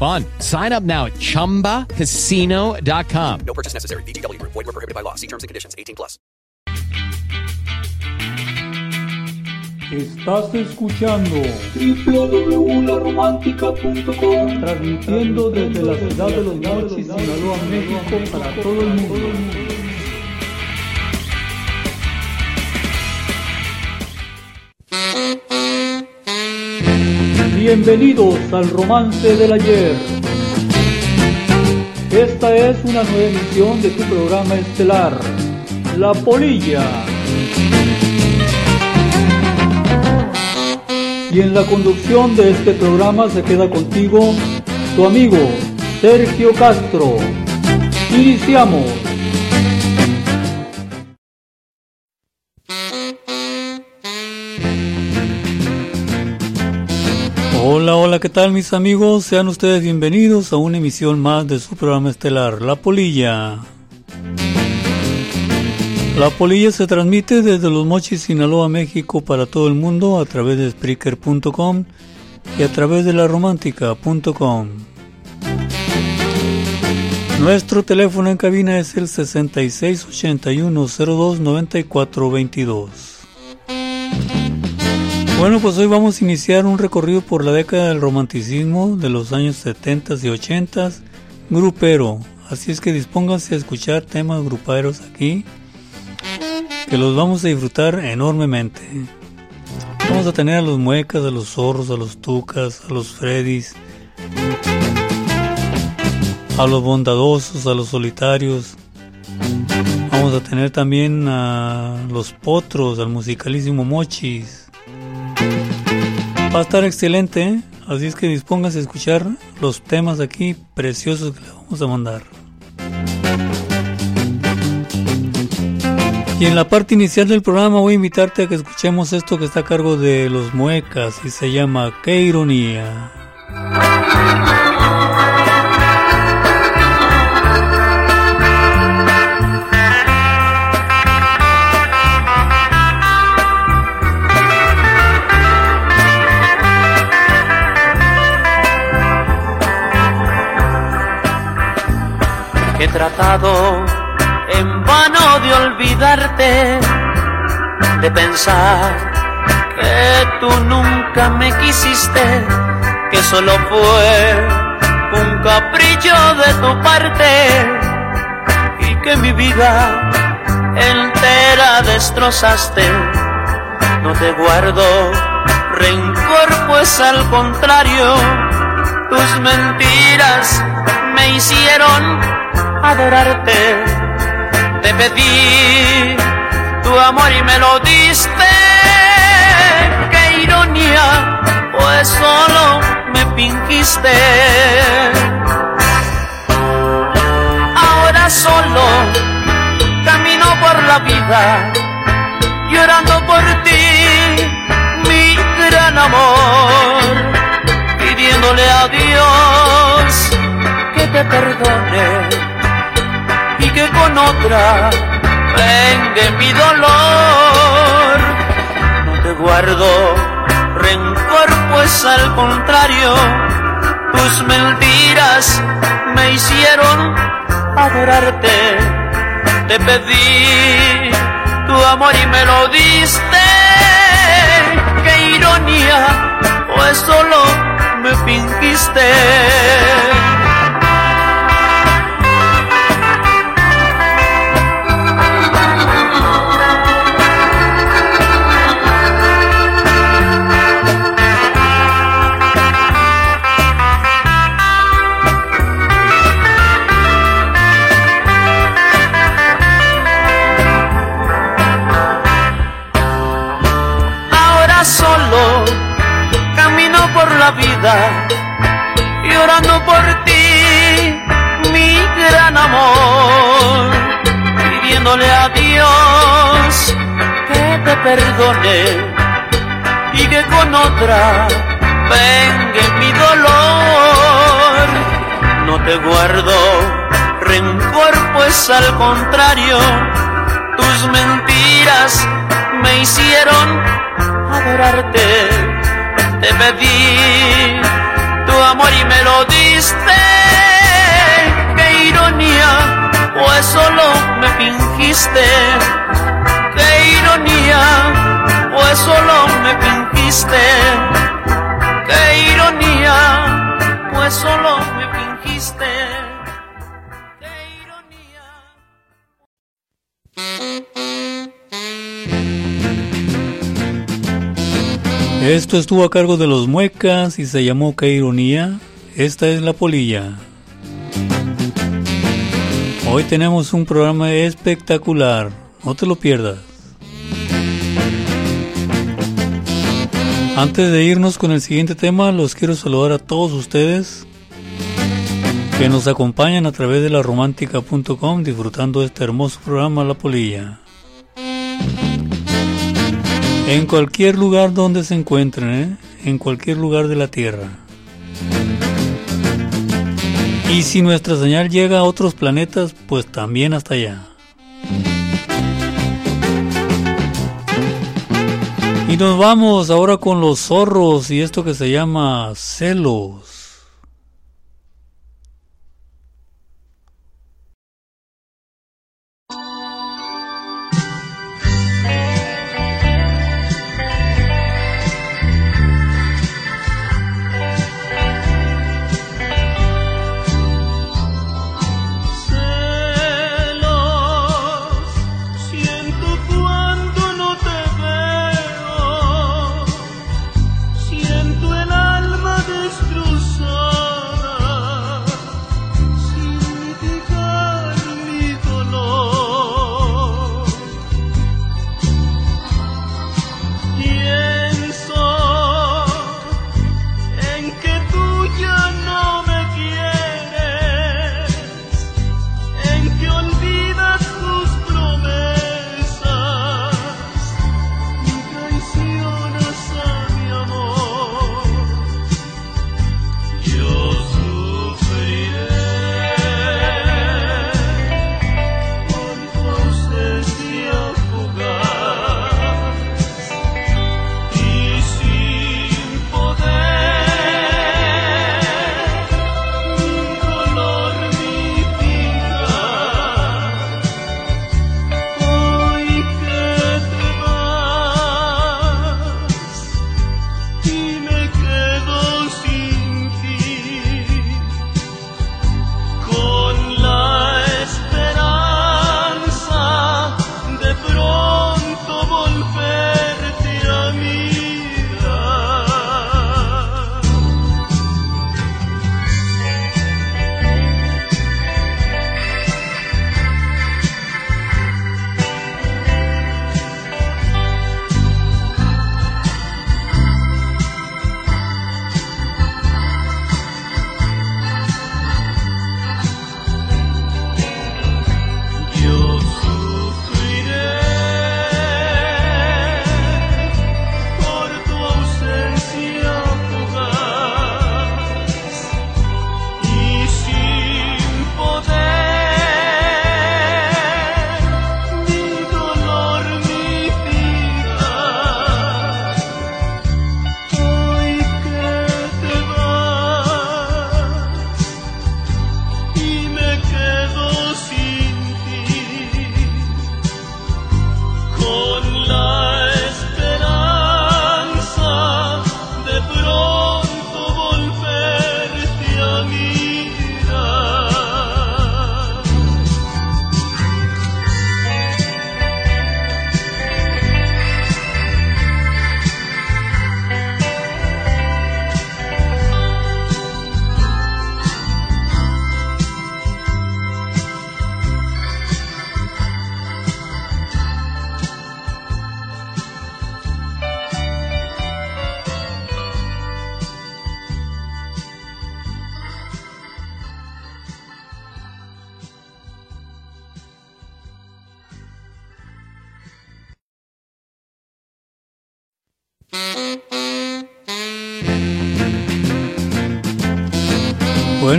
fun. Sign up now at ChumbaCasino.com. No purchase necessary. VGW. Void were prohibited by law. See terms and conditions. 18 plus. Estás escuchando www.laromántica.com Transmitiendo desde la ciudad de los mochis, Sinaloa, México para todo el mundo. Bienvenidos al romance del ayer. Esta es una nueva emisión de tu programa estelar, La Polilla. Y en la conducción de este programa se queda contigo tu amigo Sergio Castro. Iniciamos. Hola, ¿qué tal mis amigos? Sean ustedes bienvenidos a una emisión más de su programa estelar, La Polilla. La Polilla se transmite desde Los Mochis, Sinaloa, México para todo el mundo a través de Spreaker.com y a través de laromántica.com. Nuestro teléfono en cabina es el 6681 029422. Bueno, pues hoy vamos a iniciar un recorrido por la década del romanticismo de los años 70 y 80, grupero. Así es que dispónganse a escuchar temas gruperos aquí, que los vamos a disfrutar enormemente. Vamos a tener a los muecas, a los zorros, a los tucas, a los freddys, a los bondadosos, a los solitarios. Vamos a tener también a los potros, al musicalísimo Mochis. Va a estar excelente, ¿eh? así es que dispónganse a escuchar los temas aquí preciosos que le vamos a mandar. Y en la parte inicial del programa voy a invitarte a que escuchemos esto que está a cargo de los muecas y se llama Qué ironía. Tratado en vano de olvidarte, de pensar que tú nunca me quisiste, que solo fue un capricho de tu parte y que mi vida entera destrozaste. No te guardo rencor, pues al contrario, tus mentiras me hicieron adorarte. Te pedí tu amor y me lo diste. Qué ironía, pues solo me fingiste. Ahora solo camino por la vida, llorando por ti, mi gran amor, pidiéndole a Dios que te perdone con otra vengue mi dolor. No te guardo rencor, pues al contrario, tus mentiras me hicieron adorarte. Te pedí tu amor y me lo diste. Qué ironía, pues solo me fingiste. Vida, llorando por ti, mi gran amor, pidiéndole a Dios que te perdone y que con otra venga mi dolor. No te guardo rencor, pues al contrario, tus mentiras me hicieron adorarte te pedí tu amor y me lo diste. Qué ironía, pues solo me fingiste. Qué ironía, pues solo me fingiste. Qué ironía, pues solo me fingiste. Esto estuvo a cargo de los muecas y se llamó Qué ironía. Esta es la polilla. Hoy tenemos un programa espectacular. No te lo pierdas. Antes de irnos con el siguiente tema, los quiero saludar a todos ustedes que nos acompañan a través de la romántica.com disfrutando este hermoso programa La Polilla en cualquier lugar donde se encuentren, ¿eh? en cualquier lugar de la Tierra. Y si nuestra señal llega a otros planetas, pues también hasta allá. Y nos vamos ahora con los zorros y esto que se llama celos. celos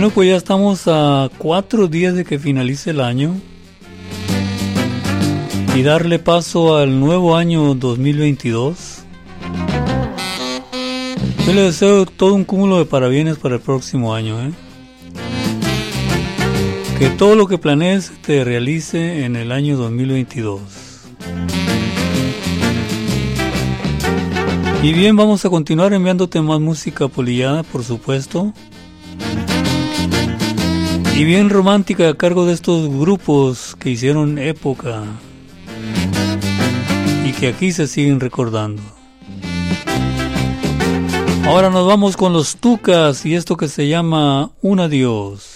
Bueno, pues ya estamos a cuatro días de que finalice el año y darle paso al nuevo año 2022. Yo le deseo todo un cúmulo de parabienes para el próximo año. ¿eh? Que todo lo que planees te realice en el año 2022. Y bien, vamos a continuar enviándote más música polillada, por supuesto. Y bien romántica a cargo de estos grupos que hicieron época y que aquí se siguen recordando. Ahora nos vamos con los Tucas y esto que se llama Un Adiós.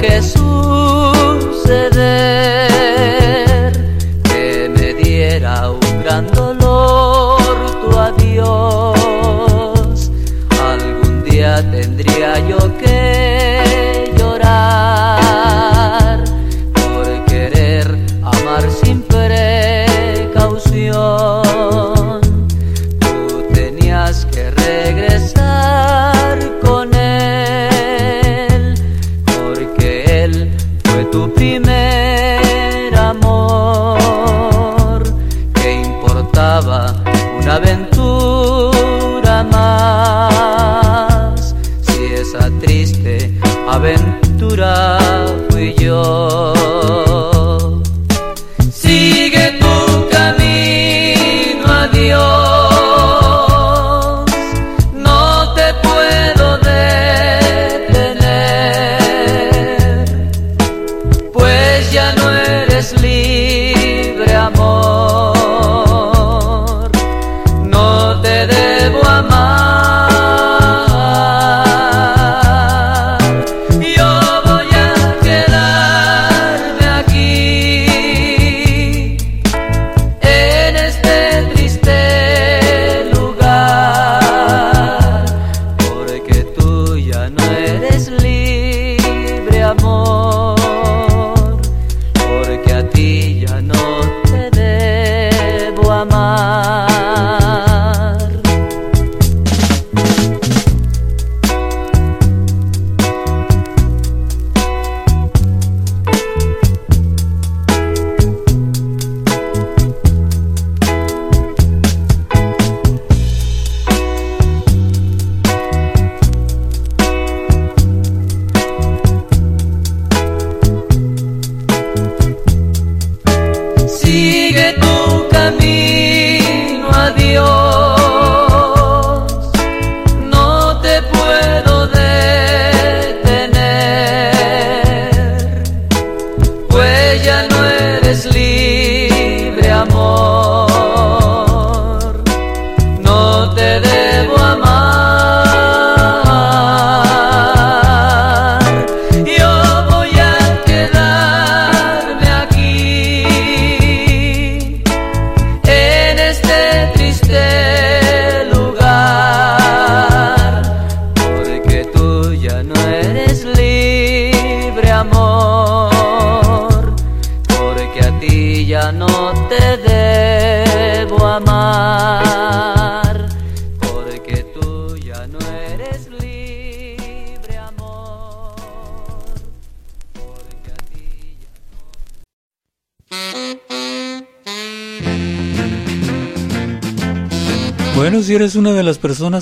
Que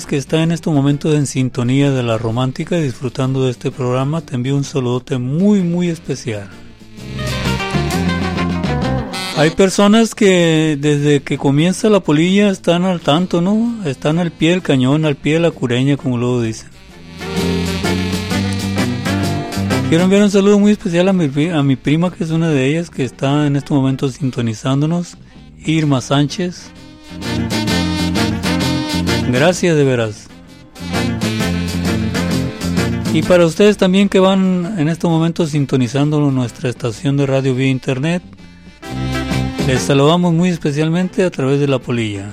que está en este momento en sintonía de la romántica disfrutando de este programa, te envío un saludote muy muy especial. Hay personas que desde que comienza la polilla están al tanto, ¿no? Están al pie del cañón, al pie de la cureña, como luego dicen. Quiero enviar un saludo muy especial a mi, a mi prima, que es una de ellas, que está en este momento sintonizándonos, Irma Sánchez. Gracias de veras. Y para ustedes también que van en estos momentos sintonizando nuestra estación de radio vía internet, les saludamos muy especialmente a través de la polilla.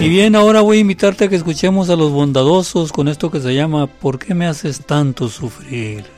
Y bien, ahora voy a invitarte a que escuchemos a los bondadosos con esto que se llama ¿Por qué me haces tanto sufrir?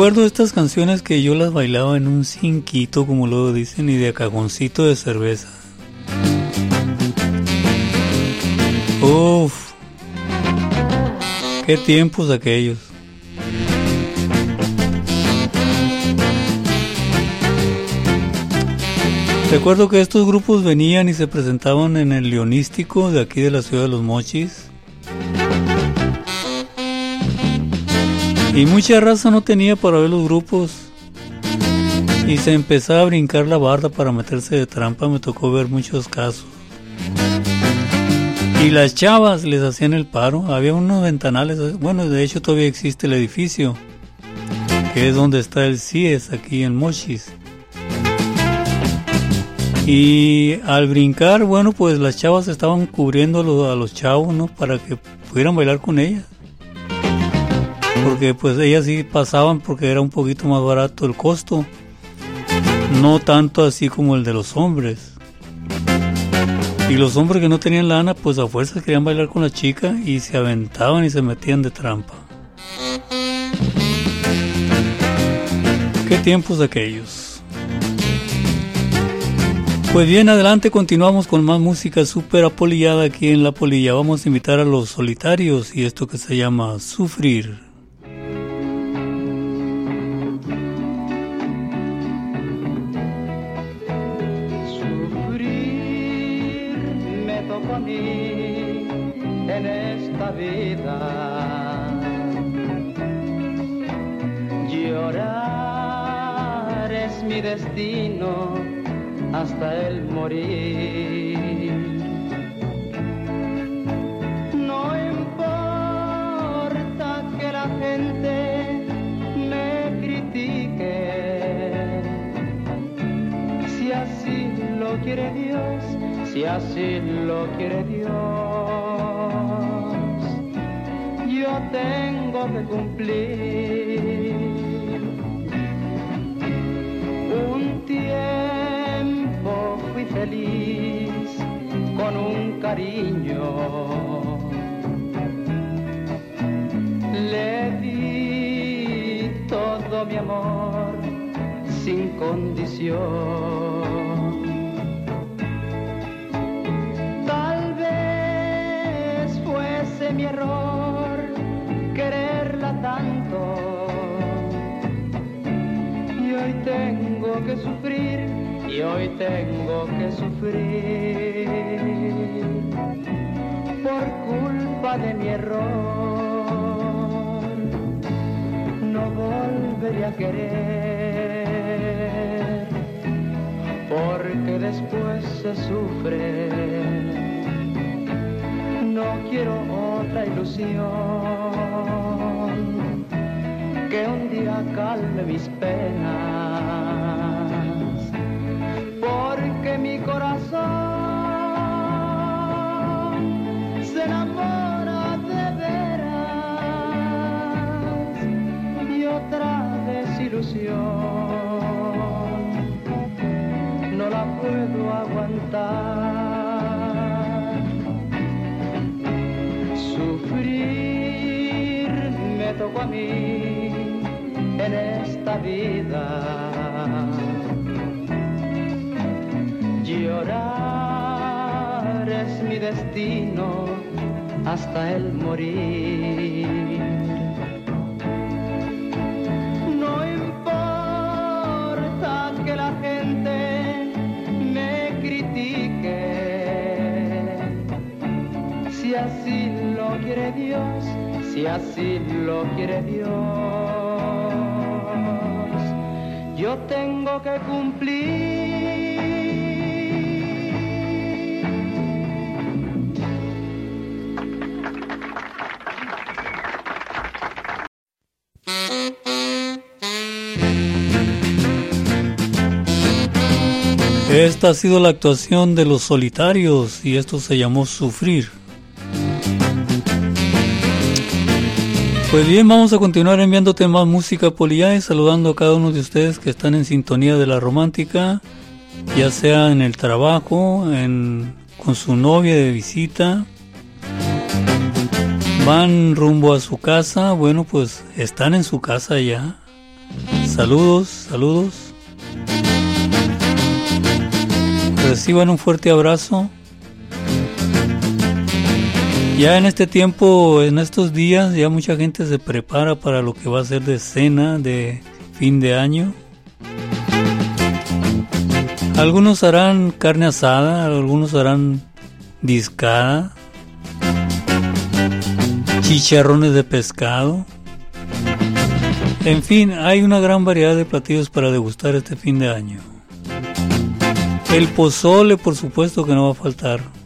Recuerdo estas canciones que yo las bailaba en un cinquito, como luego dicen, y de cagoncito de cerveza. Uf, qué tiempos aquellos. Recuerdo que estos grupos venían y se presentaban en el Leonístico de aquí de la ciudad de Los Mochis. Y mucha raza no tenía para ver los grupos. Y se empezaba a brincar la barda para meterse de trampa. Me tocó ver muchos casos. Y las chavas les hacían el paro. Había unos ventanales. Bueno, de hecho todavía existe el edificio. Que es donde está el CIES aquí en Mochis. Y al brincar, bueno, pues las chavas estaban cubriendo a los, a los chavos, ¿no? Para que pudieran bailar con ellas porque pues ellas sí pasaban porque era un poquito más barato el costo, no tanto así como el de los hombres. Y los hombres que no tenían lana, pues a fuerzas querían bailar con la chica y se aventaban y se metían de trampa. ¿Qué tiempos aquellos? Pues bien, adelante continuamos con más música súper apolillada aquí en La Polilla. Vamos a invitar a los solitarios y esto que se llama. Sufrir destino hasta el morir. No importa que la gente me critique, si así lo quiere Dios, si así lo quiere Dios, yo tengo que cumplir. Cariño. Le di todo mi amor sin condición. Tal vez fuese mi error quererla tanto. Y hoy tengo que sufrir, hoy tengo que sufrir por culpa de mi error. No volveré a querer, porque después se sufre. No quiero otra ilusión que un día calme mis penas, no la puedo aguantar. Sufrir me tocó a mí en esta vida. Llorar es mi destino hasta el morir. Si así lo quiere Dios, yo tengo que cumplir. Esta ha sido la actuación de los solitarios y esto se llamó Sufrir. Pues bien, vamos a continuar enviándote más música Poliay, saludando a cada uno de ustedes que están en sintonía de la romántica, ya sea en el trabajo, en, con su novia de visita, van rumbo a su casa, bueno pues están en su casa ya. Saludos, saludos. Reciban un fuerte abrazo. Ya en este tiempo, en estos días, ya mucha gente se prepara para lo que va a ser de cena de fin de año. Algunos harán carne asada, algunos harán discada, chicharrones de pescado. En fin, hay una gran variedad de platillos para degustar este fin de año. El pozole, por supuesto que no va a faltar.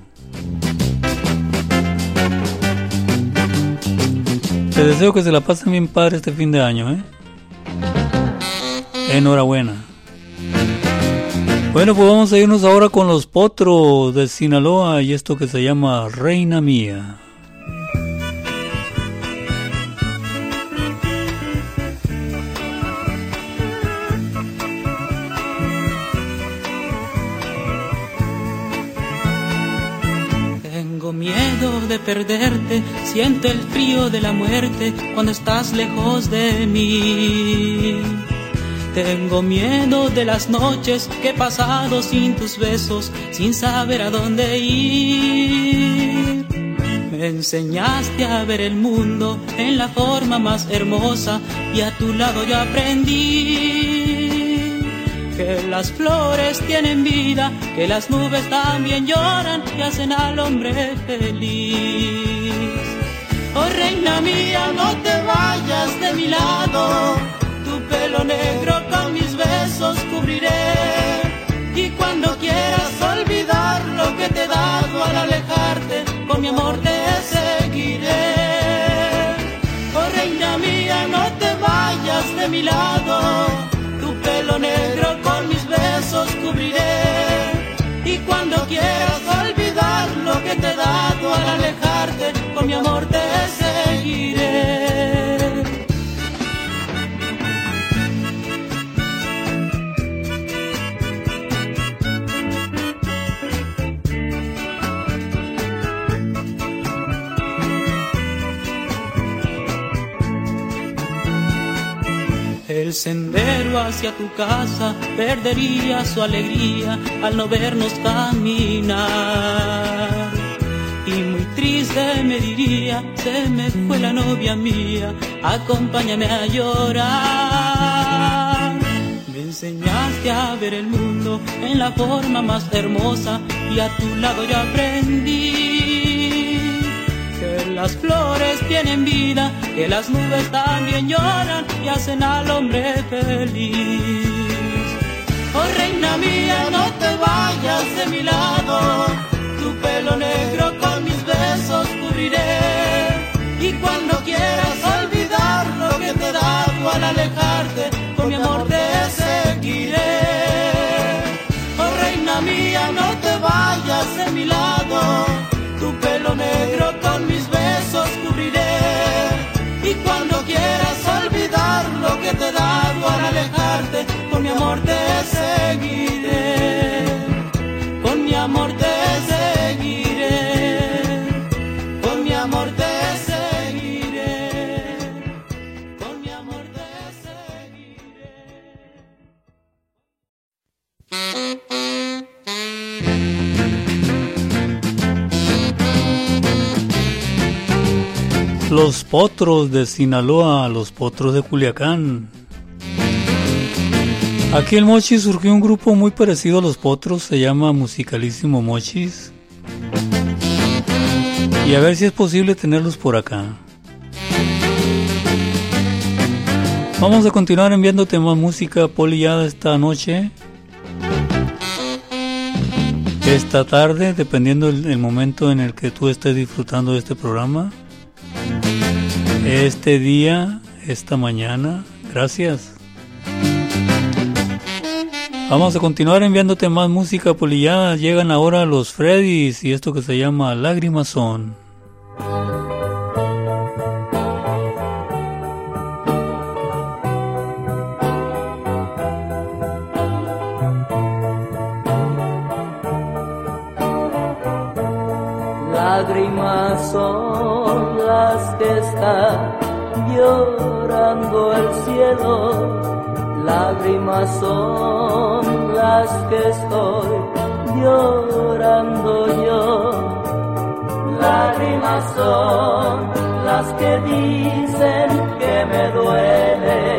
Te deseo que se la pasen bien padre este fin de año, ¿eh? Enhorabuena. Bueno, pues vamos a irnos ahora con los potros de Sinaloa y esto que se llama Reina Mía. Miedo de perderte, siento el frío de la muerte cuando estás lejos de mí. Tengo miedo de las noches que he pasado sin tus besos, sin saber a dónde ir. Me enseñaste a ver el mundo en la forma más hermosa y a tu lado yo aprendí que las flores tienen vida, que las nubes también lloran y hacen al hombre feliz. Oh reina mía, no te vayas de mi lado, tu pelo negro con mis besos cubriré. Y cuando quieras olvidar lo que te he dado al alejarte, con mi amor te seguiré. Oh reina mía, no te vayas de mi lado, negro con mis besos cubriré. Y cuando quieras olvidar lo que te he dado al alejarte, con mi amor te seguiré. Sendero hacia tu casa perdería su alegría al no vernos caminar. Y muy triste me diría, se me fue la novia mía, acompáñame a llorar. Me enseñaste a ver el mundo en la forma más hermosa y a tu lado yo aprendí las flores tienen vida, que las nubes también lloran y hacen al hombre feliz. Oh reina mía, no te vayas de mi lado, tu pelo negro con mis besos cubriré. Y cuando quieras olvidar lo que te he dado al alejarte, con mi amor te seguiré. Oh reina mía, no te vayas de mi lado, tu pelo negro con mis cubriré. Y cuando quieras olvidar lo que te he dado al alejarte, con mi amor te seguiré. Con mi amor te seguiré. Potros de Sinaloa, los potros de Culiacán. Aquí en Mochis surgió un grupo muy parecido a los potros, se llama Musicalísimo Mochis. Y a ver si es posible tenerlos por acá. Vamos a continuar enviándote más música polillada esta noche. Esta tarde, dependiendo del el momento en el que tú estés disfrutando de este programa. Este día, esta mañana. Gracias. Vamos a continuar enviándote más música polillada. Llegan ahora los Freddys y esto que se llama Lágrimas son. Lágrimas son las que está llorando el cielo. Lágrimas son las que estoy llorando yo. Lágrimas son las que dicen que me duele,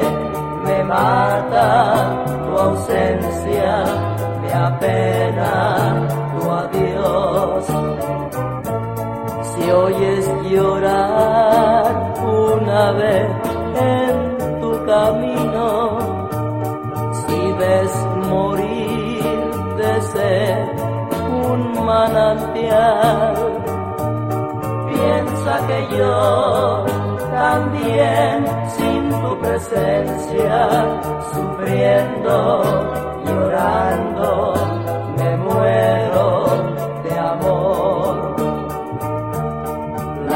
me mata tu ausencia, me apena Si oyes llorar una vez en tu camino, si ves morir de sed un manantial, piensa que yo también sin tu presencia, sufriendo, llorando,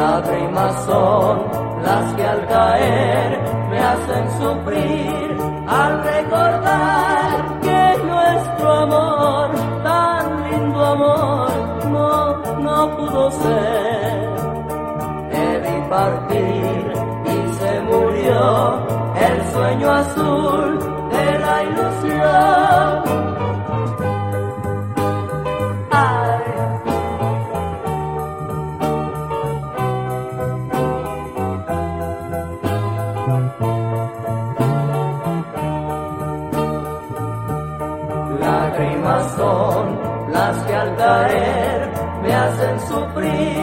Lágrimas son las que al caer me hacen sufrir al recordar que nuestro amor, tan lindo amor, no, no pudo ser. Vi partir y se murió el sueño azul de la ilusión. Me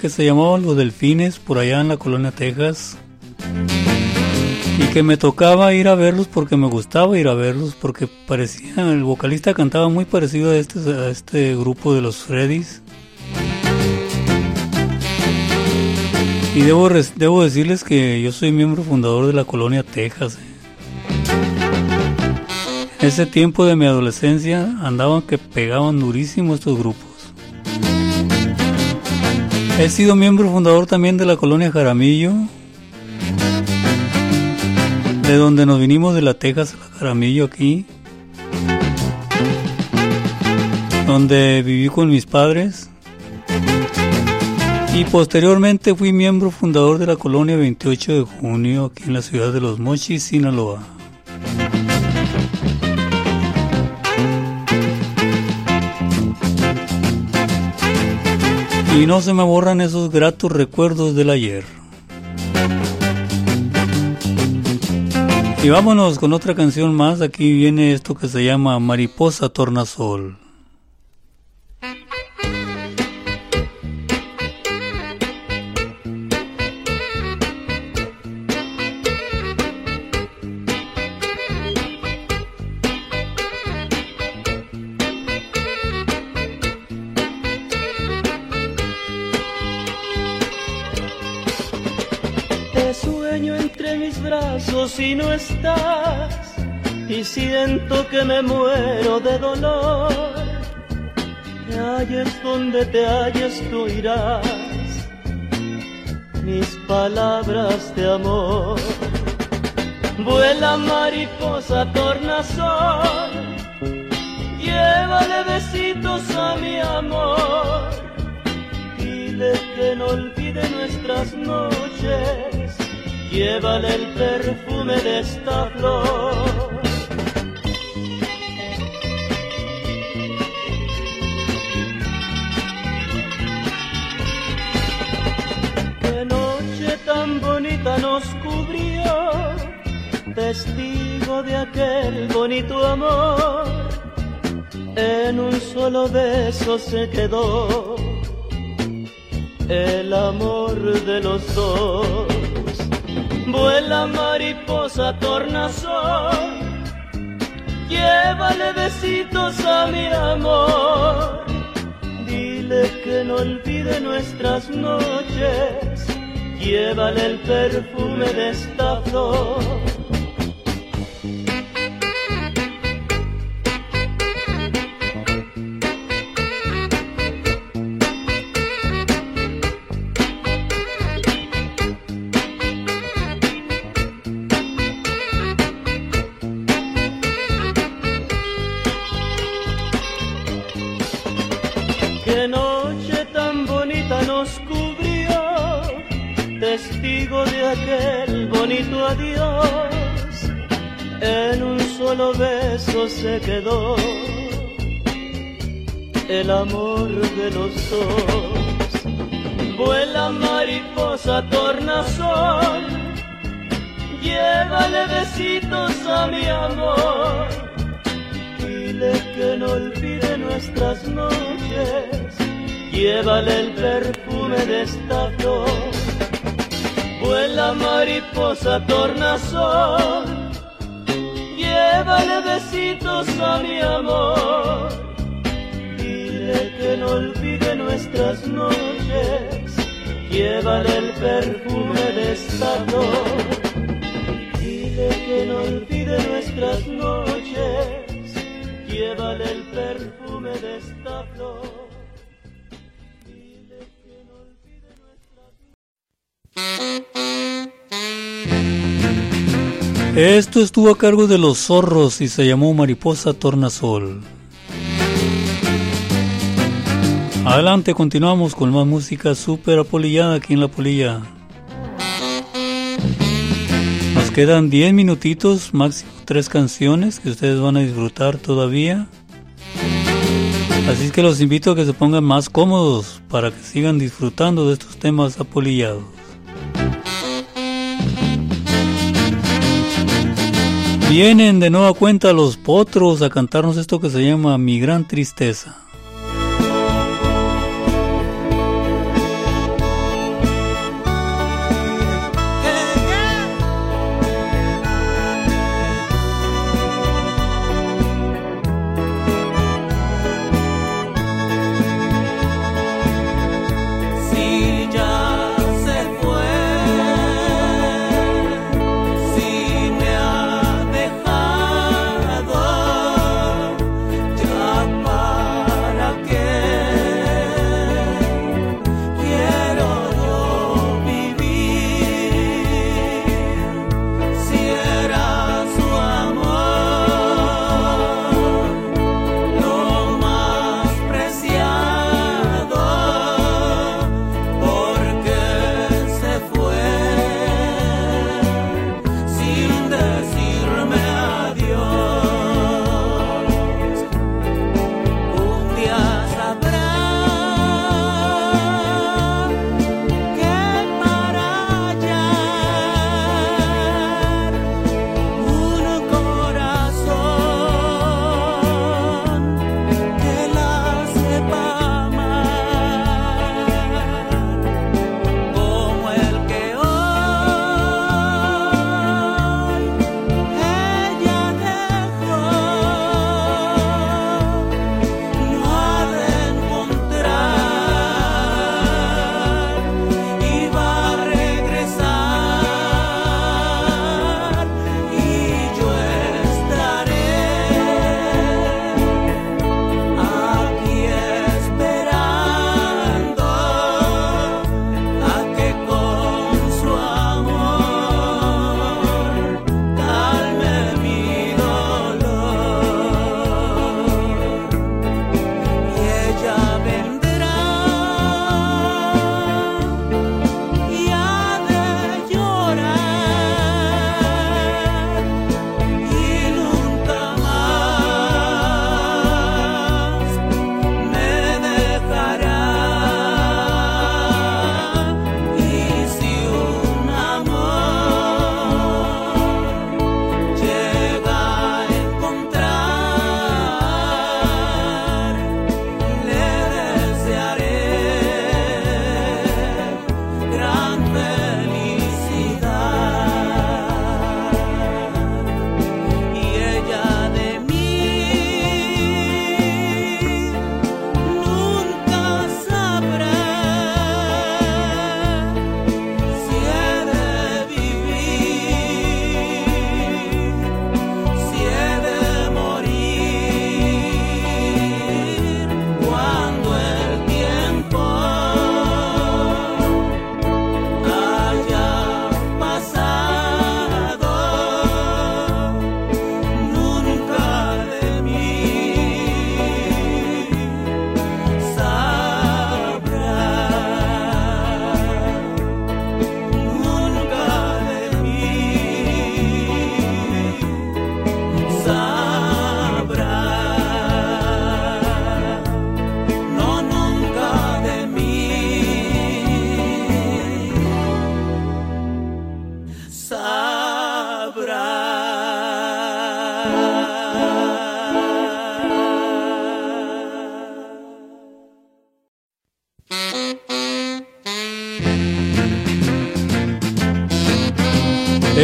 que se llamaba Los Delfines por allá en la colonia Texas. y que me tocaba ir a verlos porque me gustaba ir a verlos porque parecía el vocalista cantaba muy parecido a este a este grupo de los Freddys y debo debo decirles que yo soy miembro fundador de la colonia Texas eh. en ese tiempo de mi adolescencia andaban que pegaban durísimo estos grupos he sido miembro fundador también de la colonia Jaramillo de donde nos vinimos de la Texas a Jaramillo aquí, donde viví con mis padres y posteriormente fui miembro fundador de la colonia 28 de junio aquí en la ciudad de Los Mochis, Sinaloa. Y no se me borran esos gratos recuerdos del ayer. Y vámonos con otra canción más. Aquí viene esto que se llama Mariposa Tornasol. Que me muero de dolor. Te halles donde te halles, tú irás, mis palabras de amor. Vuela mariposa, tornasol, llévale besitos a mi amor. Dile que no olvide nuestras noches, llévale el perfume de esta flor. Bonita nos cubrió, testigo de aquel bonito amor. En un solo beso se quedó el amor de los dos. Vuela mariposa, tornasol, llévale besitos a mi amor. Dile que no olvide nuestras noches, llévale el perfume de esta flor. De aquel bonito adiós. En un solo beso se quedó el amor de los dos. Vuela mariposa, tornasol, llévale besitos a mi amor. Dile que no olvide nuestras noches, llévale el perfume de esta flor. Vuela mariposa, tornasol, llévale besitos a mi amor. Dile que no olvide nuestras noches, llévale el perfume de esta flor. Dile que no olvide nuestras noches, llévale el perfume de esta flor. Esto estuvo a cargo de los zorros y se llamó Mariposa Tornasol. Adelante, continuamos con más música súper apolillada aquí en La Polilla. Nos quedan 10 minutitos, máximo 3 canciones que ustedes van a disfrutar todavía. Así que los invito a que se pongan más cómodos para que sigan disfrutando de estos temas apolillados. Vienen de nueva cuenta los potros a cantarnos esto que se llama Mi Gran Tristeza.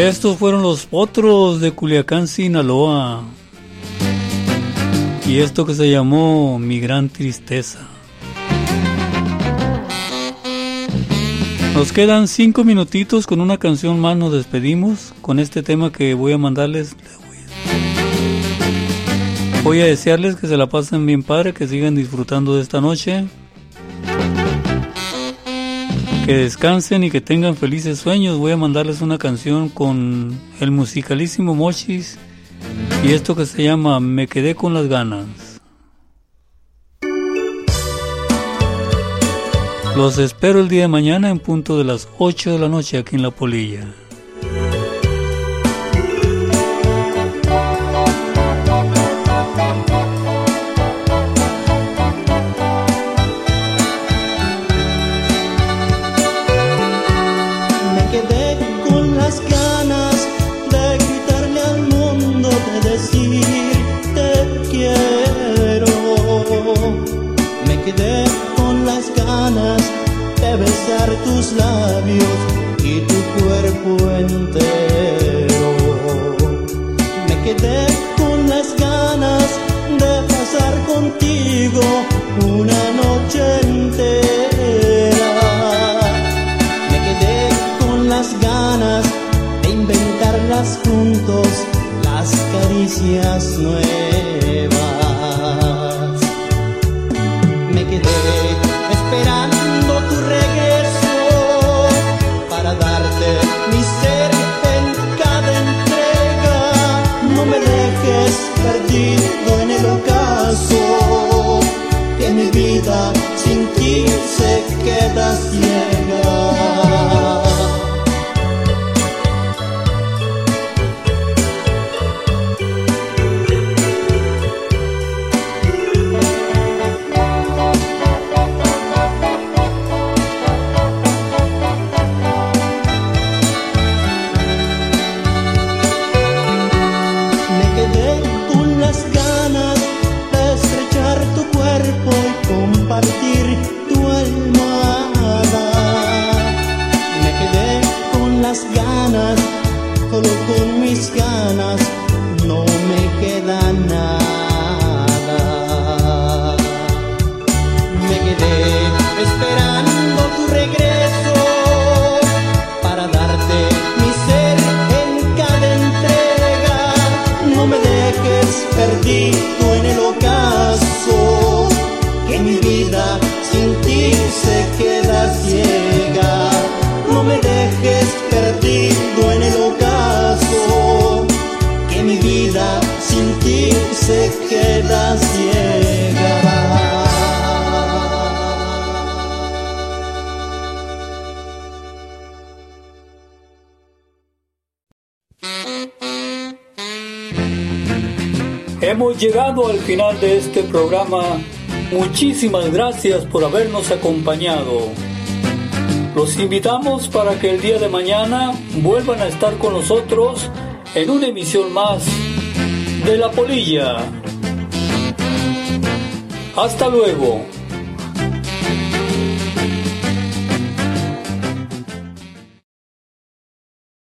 Estos fueron los otros de Culiacán, Sinaloa. Y esto que se llamó Mi Gran Tristeza. Nos quedan cinco minutitos con una canción más, nos despedimos con este tema que voy a mandarles. Voy a desearles que se la pasen bien padre, que sigan disfrutando de esta noche. Que descansen y que tengan felices sueños. Voy a mandarles una canción con el musicalísimo Mochis y esto que se llama Me quedé con las ganas. Los espero el día de mañana en punto de las 8 de la noche aquí en La Polilla. Muchísimas gracias por habernos acompañado. Los invitamos para que el día de mañana vuelvan a estar con nosotros en una emisión más de La Polilla. Hasta luego.